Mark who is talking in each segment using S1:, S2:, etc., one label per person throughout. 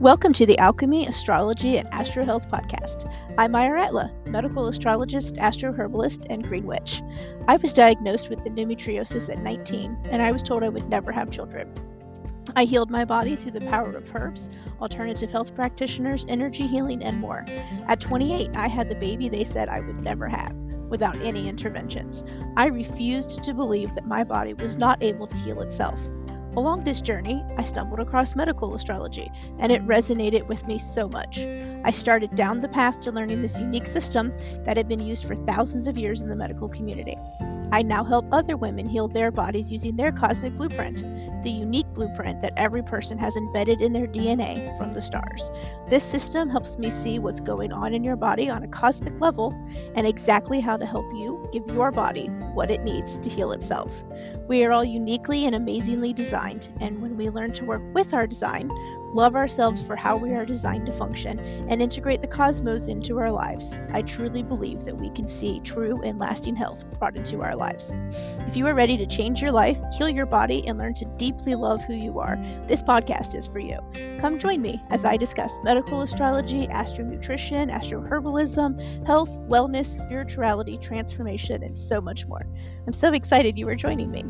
S1: Welcome to the Alchemy, Astrology, and Astrohealth podcast. I'm Maya Ratla, medical astrologist, astroherbalist, and green witch. I was diagnosed with endometriosis at 19, and I was told I would never have children. I healed my body through the power of herbs, alternative health practitioners, energy healing, and more. At 28, I had the baby they said I would never have without any interventions. I refused to believe that my body was not able to heal itself. Along this journey, I stumbled across medical astrology, and it resonated with me so much. I started down the path to learning this unique system that had been used for thousands of years in the medical community. I now help other women heal their bodies using their cosmic blueprint, the unique blueprint that every person has embedded in their DNA from the stars. This system helps me see what's going on in your body on a cosmic level and exactly how to help you give your body what it needs to heal itself. We are all uniquely and amazingly designed, and when we learn to work with our design, love ourselves for how we are designed to function, and integrate the cosmos into our lives, I truly believe that we can see true and lasting health brought into our lives. If you are ready to change your life, heal your body, and learn to deeply love who you are, this podcast is for you. Come join me as I discuss medical astrology, astro nutrition, astro herbalism, health, wellness, spirituality, transformation, and so much more. I'm so excited you are joining me.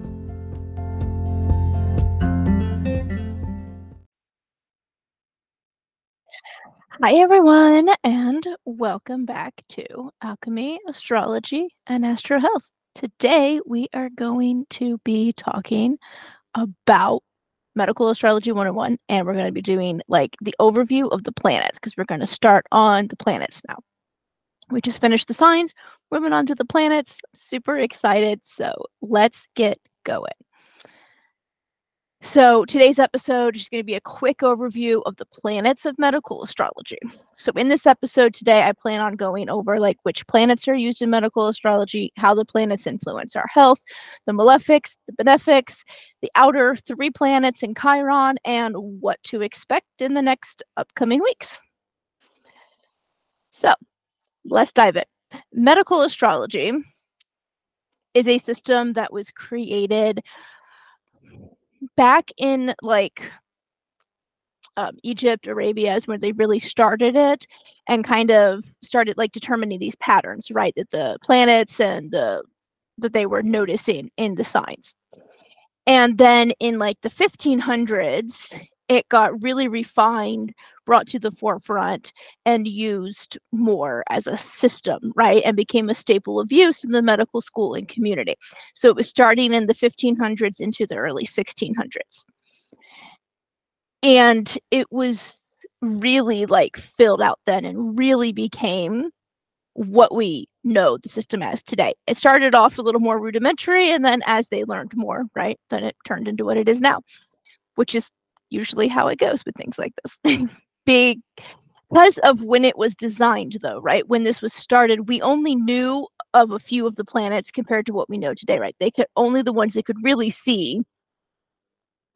S1: Hi, everyone, and welcome back to Alchemy, Astrology, and Astro Health. Today, we are going to be talking about Medical Astrology 101, and we're going to be doing like the overview of the planets because we're going to start on the planets now. We just finished the signs, we're moving on to the planets. Super excited, so let's get going. So today's episode is going to be a quick overview of the planets of medical astrology. So in this episode today, I plan on going over like which planets are used in medical astrology, how the planets influence our health, the malefics, the benefics, the outer three planets in Chiron, and what to expect in the next upcoming weeks. So let's dive in. Medical astrology is a system that was created back in like um, Egypt, Arabia is where they really started it and kind of started like determining these patterns, right? That the planets and the that they were noticing in the signs. And then in like the 1500s, it got really refined, brought to the forefront, and used more as a system, right? And became a staple of use in the medical school and community. So it was starting in the 1500s into the early 1600s. And it was really like filled out then and really became what we know the system as today. It started off a little more rudimentary, and then as they learned more, right, then it turned into what it is now, which is usually how it goes with things like this. Big because of when it was designed though, right? When this was started, we only knew of a few of the planets compared to what we know today, right? They could only the ones they could really see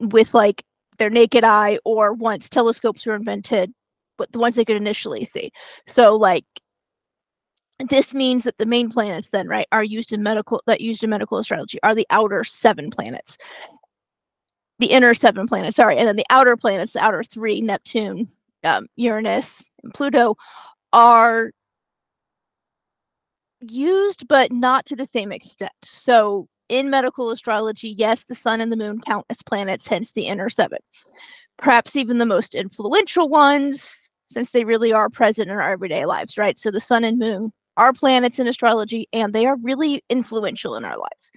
S1: with like their naked eye or once telescopes were invented, but the ones they could initially see. So like this means that the main planets then right are used in medical that used in medical astrology are the outer seven planets the inner seven planets, sorry, and then the outer planets, the outer three, Neptune, um, Uranus, and Pluto, are used, but not to the same extent. So in medical astrology, yes, the sun and the moon count as planets, hence the inner seven. Perhaps even the most influential ones, since they really are present in our everyday lives, right? So the sun and moon are planets in astrology, and they are really influential in our lives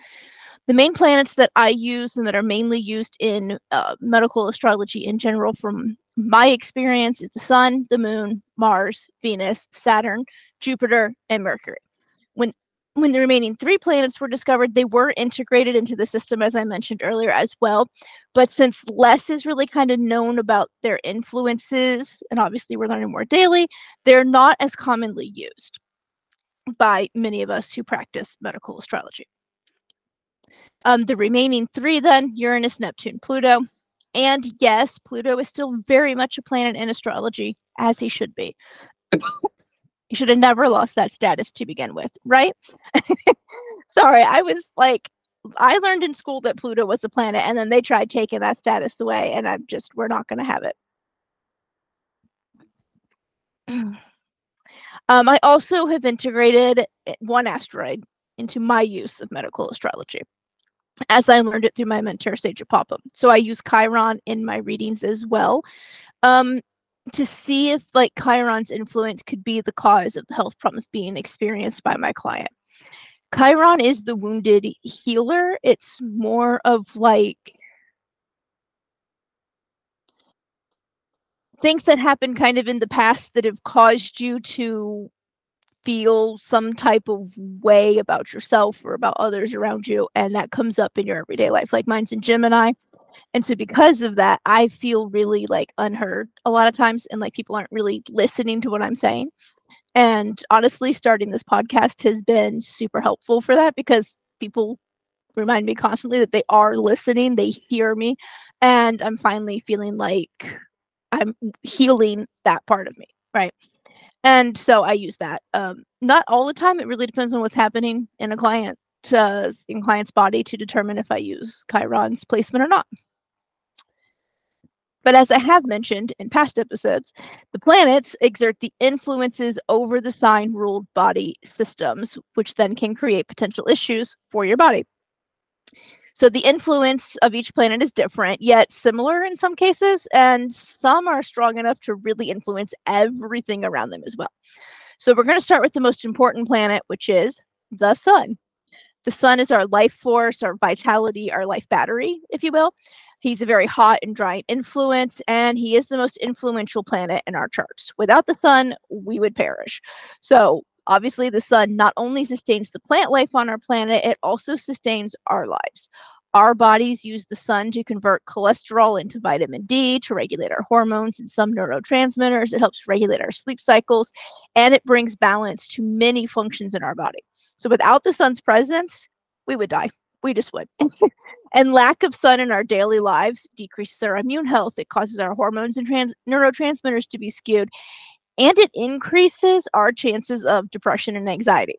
S1: the main planets that I use and that are mainly used in uh, medical astrology in general, from my experience, is the Sun, the Moon, Mars, Venus, Saturn, Jupiter, and Mercury. When when the remaining three planets were discovered, they were integrated into the system, as I mentioned earlier, as well. But since less is really kind of known about their influences, and obviously we're learning more daily, they're not as commonly used by many of us who practice medical astrology. Um, the remaining three, then Uranus, Neptune, Pluto. And yes, Pluto is still very much a planet in astrology, as he should be. he should have never lost that status to begin with, right? Sorry, I was like, I learned in school that Pluto was a planet, and then they tried taking that status away, and I'm just, we're not going to have it. um, I also have integrated one asteroid into my use of medical astrology as I learned it through my mentor, Sage Papa. So I use Chiron in my readings as well um, to see if like Chiron's influence could be the cause of the health problems being experienced by my client. Chiron is the wounded healer. It's more of like things that happened kind of in the past that have caused you to feel some type of way about yourself or about others around you and that comes up in your everyday life. Like mine's in gemini and so because of that i feel really like unheard a lot of times and like people aren't really listening to what i'm saying. And honestly starting this podcast has been super helpful for that because people remind me constantly that they are listening they hear me and i'm finally feeling like i'm healing that part of me right and so I use that. Um, not all the time. It really depends on what's happening in a client uh, in client's body to determine if I use Chiron's placement or not. But as I have mentioned in past episodes, the planets exert the influences over the sign ruled body systems, which then can create potential issues for your body. So the influence of each planet is different, yet similar in some cases, and some are strong enough to really influence everything around them as well. So we're going to start with the most important planet, which is the sun. The sun is our life force, our vitality, our life battery, if you will. He's a very hot and dry influence, and he is the most influential planet in our charts. Without the sun, we would perish. So Obviously, the sun not only sustains the plant life on our planet, it also sustains our lives. Our bodies use the sun to convert cholesterol into vitamin D to regulate our hormones and some neurotransmitters. It helps regulate our sleep cycles and it brings balance to many functions in our body. So, without the sun's presence, we would die. We just would. and lack of sun in our daily lives decreases our immune health. It causes our hormones and trans- neurotransmitters to be skewed and it increases our chances of depression and anxiety.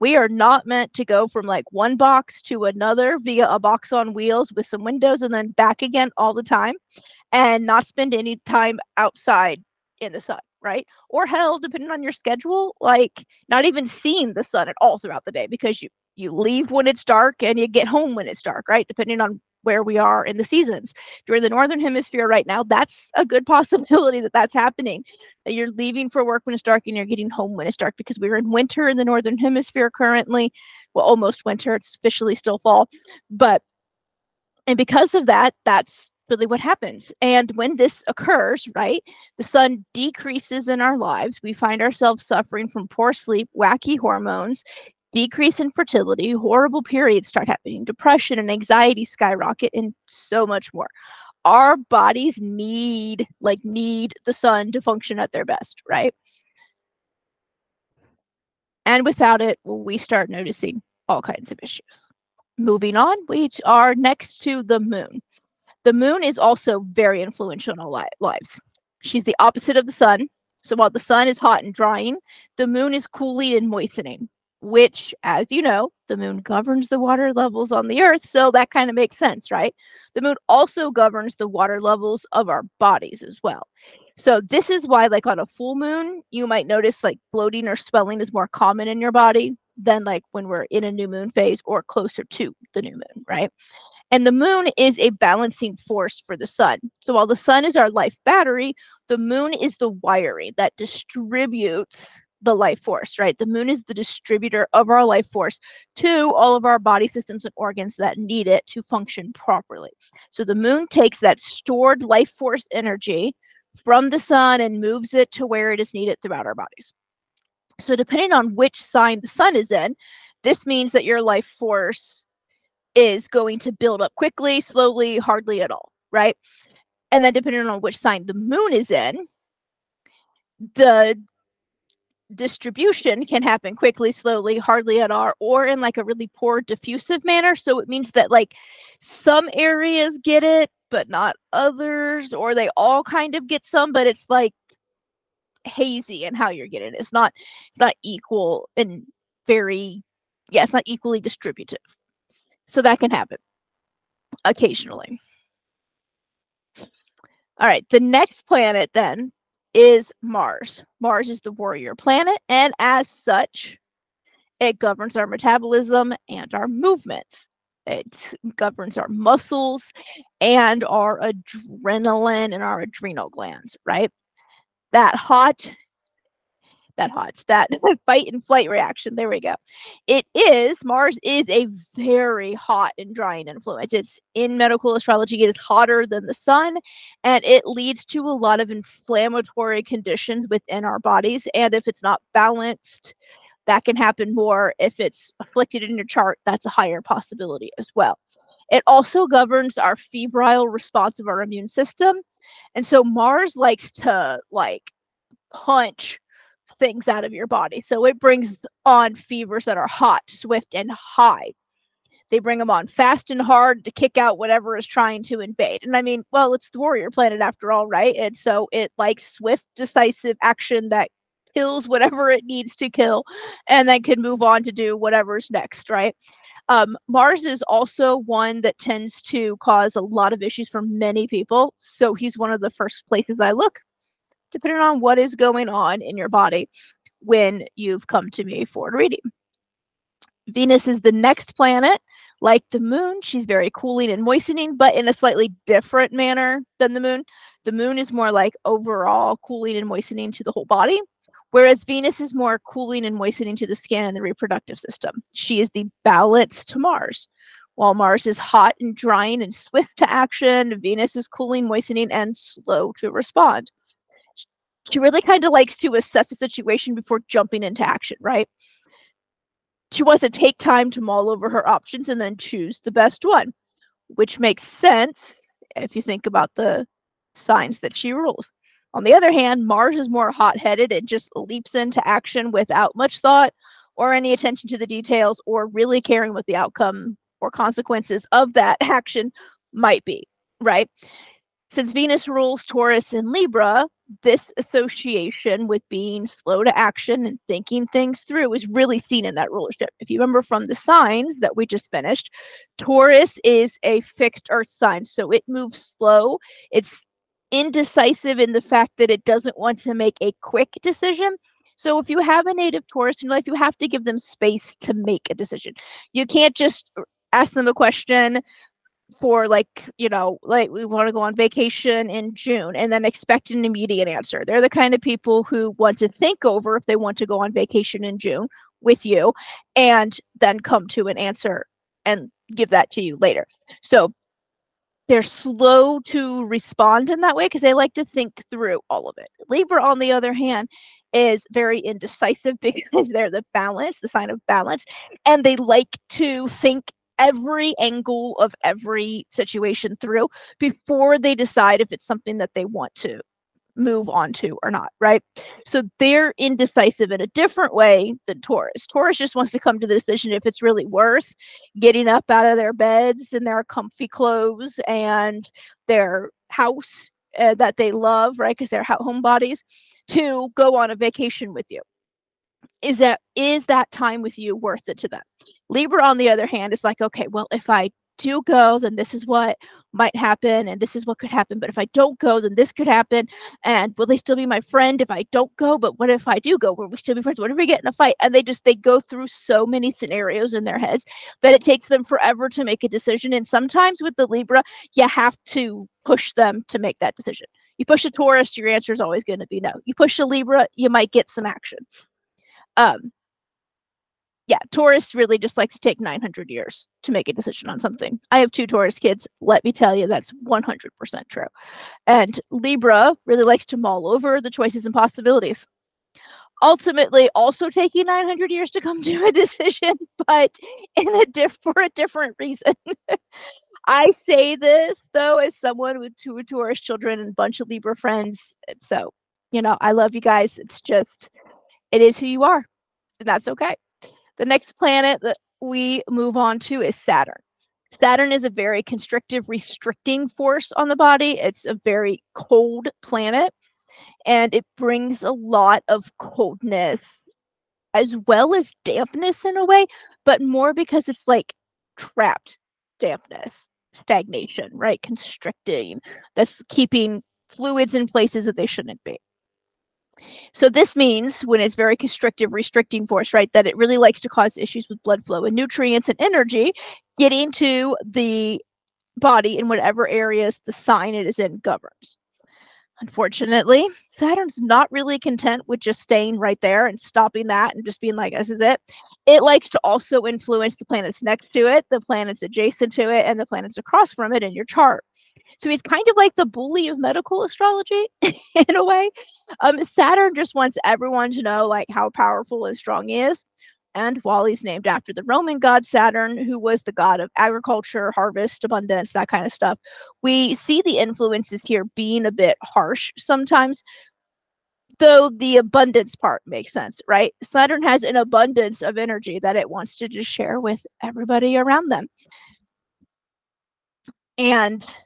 S1: We are not meant to go from like one box to another via a box on wheels with some windows and then back again all the time and not spend any time outside in the sun, right? Or hell, depending on your schedule, like not even seeing the sun at all throughout the day because you you leave when it's dark and you get home when it's dark, right? Depending on where we are in the seasons. In the northern hemisphere right now, that's a good possibility that that's happening. That you're leaving for work when it's dark and you're getting home when it's dark because we're in winter in the northern hemisphere currently. Well, almost winter. It's officially still fall, but and because of that, that's really what happens. And when this occurs, right, the sun decreases in our lives. We find ourselves suffering from poor sleep, wacky hormones, decrease in fertility, horrible periods start happening, depression and anxiety skyrocket, and so much more. Our bodies need, like, need the sun to function at their best, right? And without it, we start noticing all kinds of issues. Moving on, we are next to the moon. The moon is also very influential in our lives. She's the opposite of the sun. So while the sun is hot and drying, the moon is cooling and moistening which, as you know, the moon governs the water levels on the earth. So that kind of makes sense, right? The moon also governs the water levels of our bodies as well. So this is why, like on a full moon, you might notice like bloating or swelling is more common in your body than like when we're in a new moon phase or closer to the new moon, right? And the moon is a balancing force for the sun. So while the sun is our life battery, the moon is the wiring that distributes the life force, right? The moon is the distributor of our life force to all of our body systems and organs that need it to function properly. So the moon takes that stored life force energy from the sun and moves it to where it is needed throughout our bodies. So depending on which sign the sun is in, this means that your life force is going to build up quickly, slowly, hardly at all, right? And then depending on which sign the moon is in, the distribution can happen quickly, slowly, hardly at all, or in like a really poor diffusive manner. So it means that like some areas get it, but not others, or they all kind of get some, but it's like hazy in how you're getting it. It's not not equal and very yeah, it's not equally distributive. So that can happen occasionally. All right, the next planet then is Mars. Mars is the warrior planet, and as such, it governs our metabolism and our movements. It governs our muscles and our adrenaline and our adrenal glands, right? That hot that hot, that fight and flight reaction. There we go. It is, Mars is a very hot and drying influence. It's in medical astrology, it is hotter than the sun, and it leads to a lot of inflammatory conditions within our bodies. And if it's not balanced, that can happen more. If it's afflicted in your chart, that's a higher possibility as well. It also governs our febrile response of our immune system. And so Mars likes to like punch things out of your body. So it brings on fevers that are hot, swift, and high. They bring them on fast and hard to kick out whatever is trying to invade. And I mean, well, it's the warrior planet after all, right? And so it likes swift, decisive action that kills whatever it needs to kill and then can move on to do whatever's next, right? Um, Mars is also one that tends to cause a lot of issues for many people. So he's one of the first places I look depending on what is going on in your body when you've come to me for a reading. Venus is the next planet. Like the moon, she's very cooling and moistening, but in a slightly different manner than the moon. The moon is more like overall cooling and moistening to the whole body, whereas Venus is more cooling and moistening to the skin and the reproductive system. She is the balance to Mars. While Mars is hot and drying and swift to action, Venus is cooling, moistening, and slow to respond she really kind of likes to assess the situation before jumping into action, right? She wants to take time to mull over her options and then choose the best one, which makes sense if you think about the signs that she rules. On the other hand, Mars is more hot headed and just leaps into action without much thought or any attention to the details or really caring what the outcome or consequences of that action might be, right? Since Venus rules Taurus and Libra, this association with being slow to action and thinking things through is really seen in that rulership. If you remember from the signs that we just finished, Taurus is a fixed earth sign, so it moves slow. It's indecisive in the fact that it doesn't want to make a quick decision. So if you have a native Taurus in your life, you have to give them space to make a decision. You can't just uh, ask them a question, for like you know like we want to go on vacation in june and then expect an immediate answer. They're the kind of people who want to think over if they want to go on vacation in june with you and then come to an answer and give that to you later. So they're slow to respond in that way because they like to think through all of it. Libra on the other hand is very indecisive because they're the balance the sign of balance and they like to think every angle of every situation through before they decide if it's something that they want to move on to or not, right? So they're indecisive in a different way than Taurus. Taurus just wants to come to the decision if it's really worth getting up out of their beds and their comfy clothes and their house uh, that they love, right? Because they're home bodies to go on a vacation with you. Is that is that time with you worth it to them? Libra, on the other hand, is like, okay, well, if I do go, then this is what might happen, and this is what could happen. But if I don't go, then this could happen. And will they still be my friend if I don't go? But what if I do go? Will we still be friends? What if we get in a fight? And they just they go through so many scenarios in their heads that it takes them forever to make a decision. And sometimes with the Libra, you have to push them to make that decision. You push a Taurus, your answer is always going to be no. You push a Libra, you might get some action. Um, yeah, Taurus really just likes to take 900 years to make a decision on something. I have two Taurus kids. Let me tell you, that's 100% true. And Libra really likes to mull over the choices and possibilities. Ultimately, also taking 900 years to come to a decision, but in a diff- for a different reason. I say this though as someone with two Taurus children and a bunch of Libra friends. So, you know, I love you guys. It's just, it is who you are, and that's okay. The next planet that we move on to is Saturn. Saturn is a very constrictive, restricting force on the body. It's a very cold planet and it brings a lot of coldness as well as dampness in a way, but more because it's like trapped dampness, stagnation, right? Constricting, that's keeping fluids in places that they shouldn't be. So this means when it's very constrictive, restricting force, right, that it really likes to cause issues with blood flow and nutrients and energy getting to the body in whatever areas the sign it is in governs. Unfortunately, Saturn's not really content with just staying right there and stopping that and just being like, this is it. It likes to also influence the planets next to it, the planets adjacent to it, and the planets across from it in your chart. So he's kind of like the bully of medical astrology in a way. Um, Saturn just wants everyone to know like how powerful and strong he is. And while he's named after the Roman god Saturn, who was the god of agriculture, harvest, abundance, that kind of stuff, we see the influences here being a bit harsh sometimes. Though the abundance part makes sense, right? Saturn has an abundance of energy that it wants to just share with everybody around them. And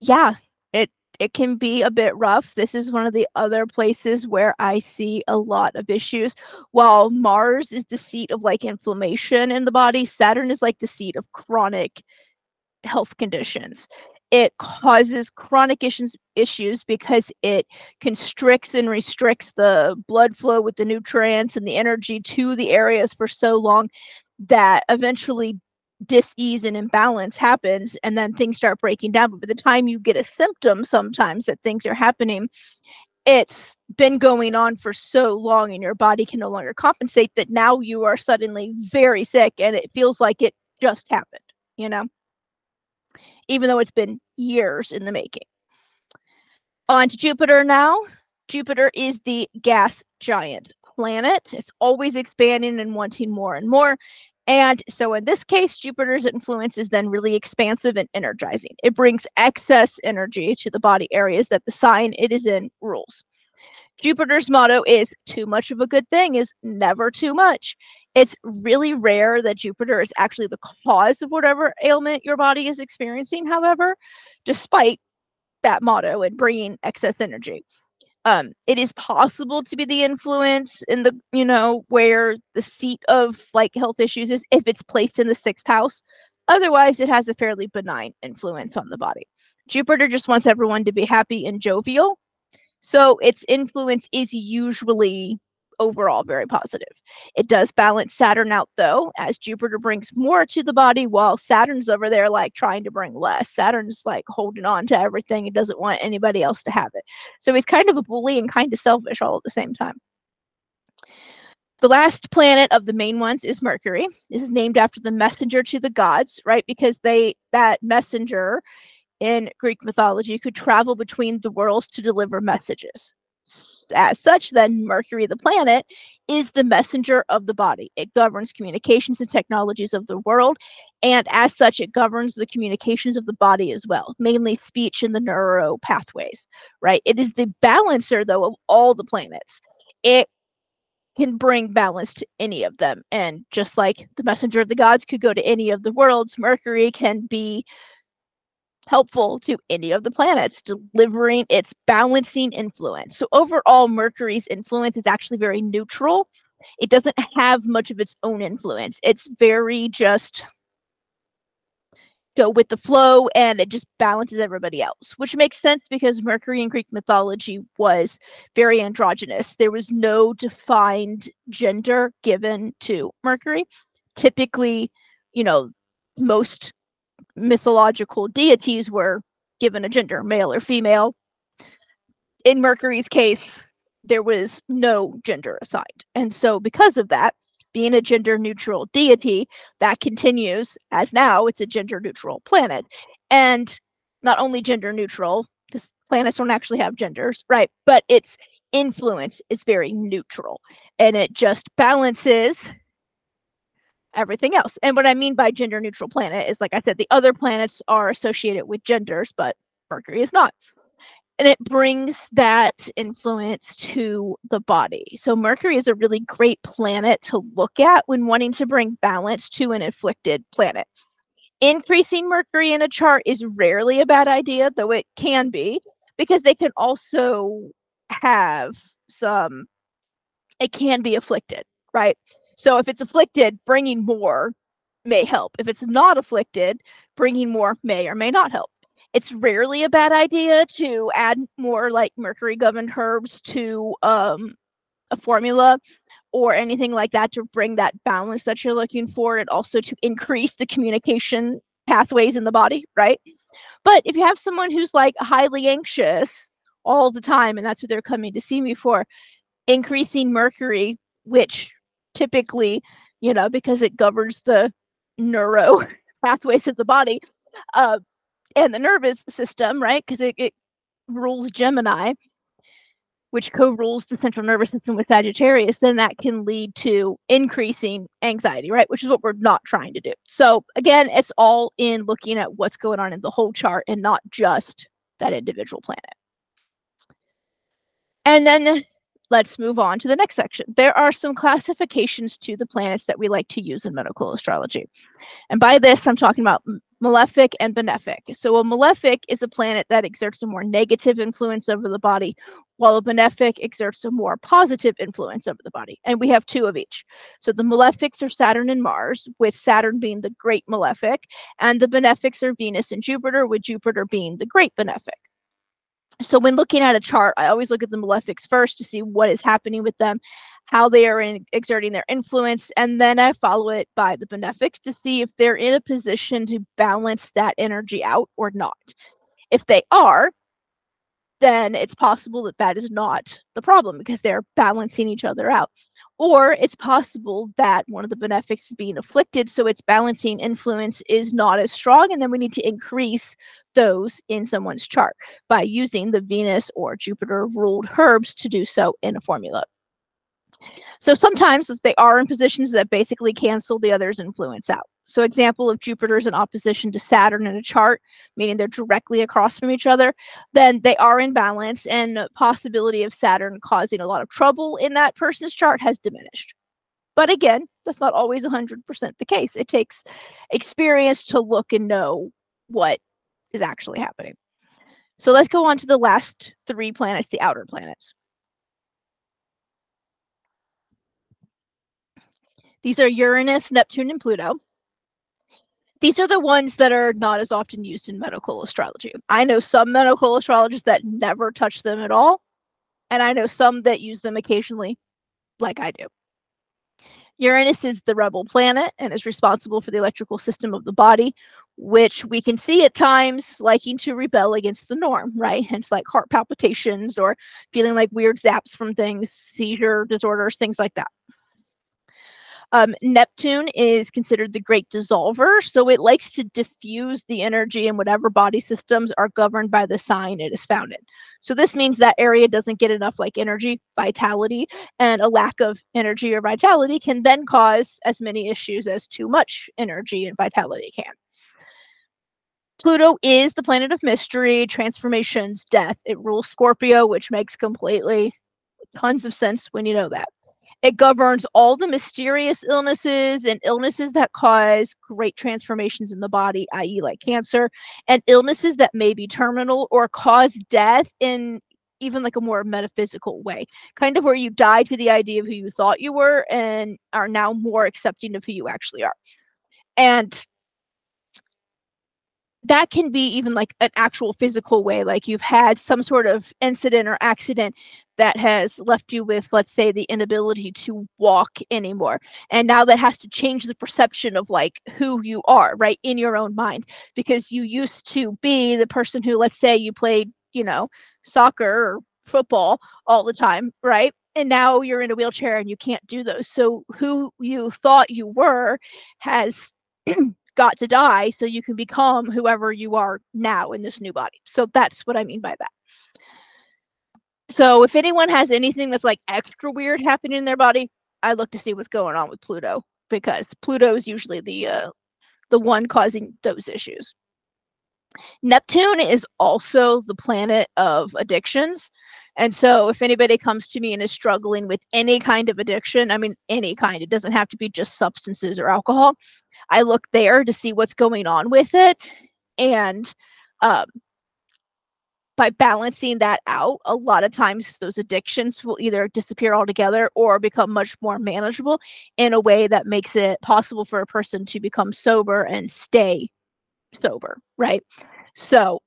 S1: yeah, it it can be a bit rough. This is one of the other places where I see a lot of issues. While Mars is the seat of like inflammation in the body, Saturn is like the seat of chronic health conditions. It causes chronic issues issues because it constricts and restricts the blood flow with the nutrients and the energy to the areas for so long that eventually dis-ease and imbalance happens and then things start breaking down. But by the time you get a symptom sometimes that things are happening it's been going on for so long and your body can no longer compensate that now you are suddenly very sick and it feels like it just happened you know? Even though it's been years in the making. On to jupiter now. Jupiter is the gas giant planet. It's always expanding and wanting more and more and so in this case, Jupiter's influence is then really expansive and energizing. It brings excess energy to the body areas that the sign it is in rules. Jupiter's motto is too much of a good thing is never too much. It's really rare that Jupiter is actually the cause of whatever ailment your body is experiencing, however, despite that motto and bringing excess energy um, it is possible to be the influence in the you know where the seat of like health issues is if it's placed in the sixth house. Otherwise it has a fairly benign influence on the body. Jupiter just wants everyone to be happy and jovial. So its influence is usually overall very positive. It does balance Saturn out though, as Jupiter brings more to the body while Saturn's over there like trying to bring less. Saturn's like holding on to everything and doesn't want anybody else to have it. So he's kind of a bully and kind of selfish all at the same time. The last planet of the main ones is Mercury. This is named after the messenger to the gods, right? Because they that messenger in Greek mythology could travel between the worlds to deliver messages as such, then Mercury, the planet, is the messenger of the body. It governs communications and technologies of the world, and as such, it governs the communications of the body as well, mainly speech and the neuro pathways, right? It is the balancer, though, of all the planets. It can bring balance to any of them. And just like the messenger of the gods could go to any of the worlds, Mercury can be helpful to any of the planets, delivering its balancing influence. So, overall, Mercury's influence is actually very neutral. It doesn't have much of its own influence. It's very just go with the flow and it just balances everybody else, which makes sense because Mercury in Greek mythology was very androgynous. There was no defined gender given to Mercury. Typically, you know, most mythological deities were given a gender, male or female. In Mercury's case, there was no gender assigned. And so, because of that, being a gender neutral deity, that continues as now it's a gender neutral planet. And not only gender neutral, because planets don't actually have genders, right? But its influence is very neutral and it just balances everything else. And what I mean by gender neutral planet is, like I said, the other planets are associated with genders, but Mercury is not. And it brings that influence to the body. So, Mercury is a really great planet to look at when wanting to bring balance to an afflicted planet. Increasing Mercury in a chart is rarely a bad idea, though it can be, because they can also have some, it can be afflicted, right? So if it's afflicted, bringing more may help. If it's not afflicted, bringing more may or may not help. it's rarely a bad idea to add more like mercury governed herbs to um, a formula or anything like that to bring that balance that you're looking for and also to increase the communication pathways in the body, right? But if you have someone who's like highly anxious all the time and that's what they're coming to see me for, increasing mercury, which typically, you know, because it governs the neuro pathways of the body uh, and the nervous system, right? Because it, it rules Gemini, which co-rules the central nervous system with Sagittarius, then that can lead to increasing anxiety, right? Which is what we're not trying to do. So again, it's all in looking at what's going on in the whole chart and not just that individual planet. And then let's move on to the next section. There are some classifications to the planets that we like to use in medical astrology. And by this, I'm talking about malefic and benefic. So a malefic is a planet that exerts a more negative influence over the body, while a benefic exerts a more positive influence over the body. And we have two of each. So the malefics are Saturn and Mars, with Saturn being the great malefic, and the benefics are Venus and Jupiter, with Jupiter being the great benefic so when looking at a chart, I always look at the malefics first to see what is happening with them, how they are in, exerting their influence, and then I follow it by the benefics to see if they're in a position to balance that energy out or not. If they are, then it's possible that that is not the problem because they're balancing each other out. Or it's possible that one of the benefics is being afflicted, so its balancing influence is not as strong, and then we need to increase those in someone's chart by using the Venus or Jupiter ruled herbs to do so in a formula. So sometimes they are in positions that basically cancel the other's influence out. So example of Jupiter's in opposition to Saturn in a chart, meaning they're directly across from each other, then they are in balance and possibility of Saturn causing a lot of trouble in that person's chart has diminished. But again, that's not always 100% the case. It takes experience to look and know what is actually happening. So let's go on to the last three planets, the outer planets. These are Uranus, Neptune, and Pluto these are the ones that are not as often used in medical astrology. I know some medical astrologists that never touch them at all, and I know some that use them occasionally, like I do. Uranus is the rebel planet and is responsible for the electrical system of the body, which we can see at times liking to rebel against the norm, right? Hence, like heart palpitations or feeling like weird zaps from things, seizure disorders, things like that. Um, Neptune is considered the great dissolver, so it likes to diffuse the energy in whatever body systems are governed by the sign it is found in. So this means that area doesn't get enough like energy, vitality, and a lack of energy or vitality can then cause as many issues as too much energy and vitality can. Pluto is the planet of mystery, transformations, death. It rules Scorpio, which makes completely tons of sense when you know that. It governs all the mysterious illnesses and illnesses that cause great transformations in the body, i.e., like cancer, and illnesses that may be terminal or cause death in even like a more metaphysical way, kind of where you die to the idea of who you thought you were and are now more accepting of who you actually are. And that can be even like an actual physical way like you've had some sort of incident or accident that has left you with let's say the inability to walk anymore and now that has to change the perception of like who you are right in your own mind because you used to be the person who let's say you played you know soccer or football all the time right and now you're in a wheelchair and you can't do those. So who you thought you were has got to die so you can become whoever you are now in this new body. So that's what I mean by that. So if anyone has anything that's like extra weird happening in their body, I look to see what's going on with Pluto because Pluto is usually the uh, the one causing those issues. Neptune is also the planet of addictions. And so if anybody comes to me and is struggling with any kind of addiction, I mean any kind, it doesn't have to be just substances or alcohol. I look there to see what's going on with it. And um, by balancing that out, a lot of times those addictions will either disappear altogether or become much more manageable in a way that makes it possible for a person to become sober and stay sober, right? So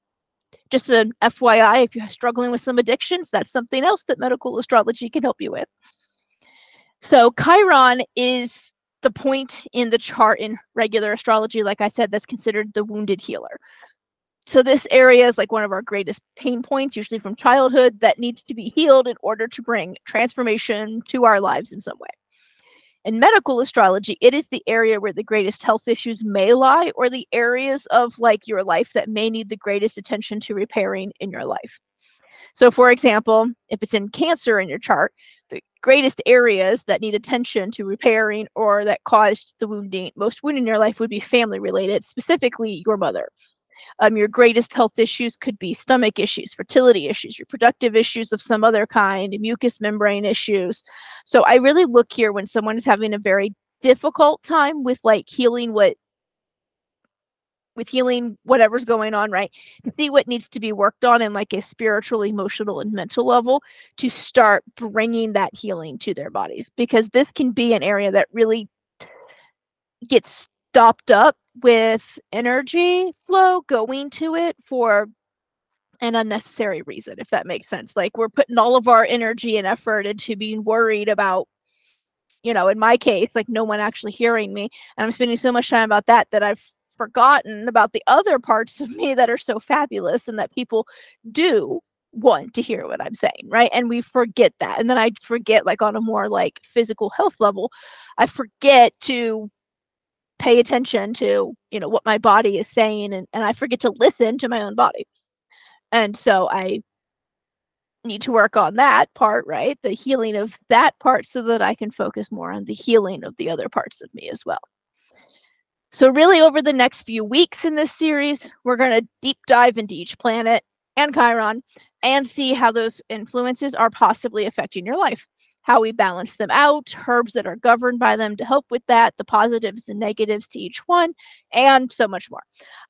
S1: Just an FYI, if you're struggling with some addictions, that's something else that medical astrology can help you with. So, Chiron is the point in the chart in regular astrology, like I said, that's considered the wounded healer. So, this area is like one of our greatest pain points, usually from childhood, that needs to be healed in order to bring transformation to our lives in some way. In medical astrology, it is the area where the greatest health issues may lie, or the areas of like your life that may need the greatest attention to repairing in your life. So, for example, if it's in cancer in your chart, the greatest areas that need attention to repairing or that caused the wounding, most wound in your life would be family related, specifically your mother. Um, your greatest health issues could be stomach issues, fertility issues, reproductive issues of some other kind, mucous membrane issues. So I really look here when someone is having a very difficult time with like healing what with healing whatever's going on, right? See what needs to be worked on in like a spiritual, emotional, and mental level to start bringing that healing to their bodies because this can be an area that really gets stopped up with energy flow going to it for an unnecessary reason, if that makes sense. Like we're putting all of our energy and effort into being worried about, you know, in my case, like no one actually hearing me. And I'm spending so much time about that that I've forgotten about the other parts of me that are so fabulous and that people do want to hear what I'm saying, right? And we forget that. And then I forget, like, on a more like physical health level, I forget to pay attention to you know what my body is saying and, and i forget to listen to my own body and so i need to work on that part right the healing of that part so that i can focus more on the healing of the other parts of me as well so really over the next few weeks in this series we're going to deep dive into each planet and chiron and see how those influences are possibly affecting your life how we balance them out, herbs that are governed by them to help with that, the positives and negatives to each one, and so much more.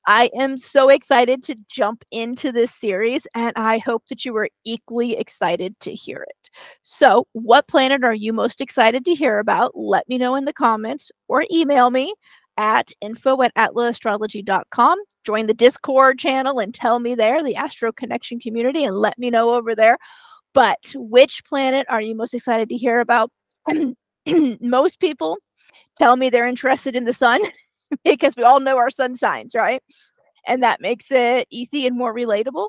S1: I am so excited to jump into this series, and I hope that you are equally excited to hear it. So, what planet are you most excited to hear about? Let me know in the comments or email me at info at atlaastrology.com. Join the Discord channel and tell me there, the Astro Connection community, and let me know over there but which planet are you most excited to hear about? most people tell me they're interested in the sun because we all know our sun signs, right? And that makes it easy and more relatable.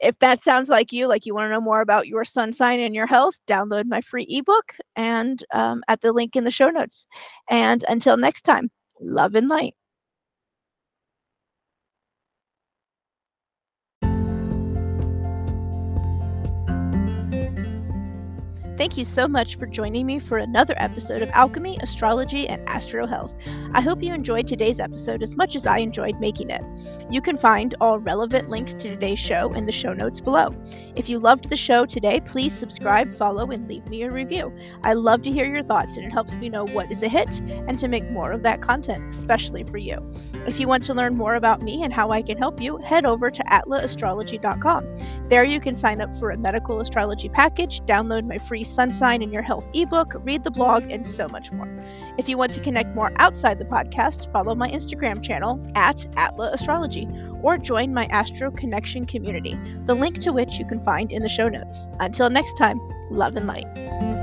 S1: If that sounds like you, like you want to know more about your sun sign and your health, download my free ebook and um, at the link in the show notes. And until next time, love and light. Thank you so much for joining me for another episode of Alchemy, Astrology, and Astro Health. I hope you enjoyed today's episode as much as I enjoyed making it. You can find all relevant links to today's show in the show notes below. If you loved the show today, please subscribe, follow, and leave me a review. I love to hear your thoughts, and it helps me know what is a hit and to make more of that content, especially for you. If you want to learn more about me and how I can help you, head over to atlaastrology.com. There you can sign up for a medical astrology package, download my free Sun Sign and Your Health ebook, read the blog, and so much more. If you want to connect more outside the podcast, follow my Instagram channel at Atla Astrology or join my Astro Connection community, the link to which you can find in the show notes. Until next time, love and light.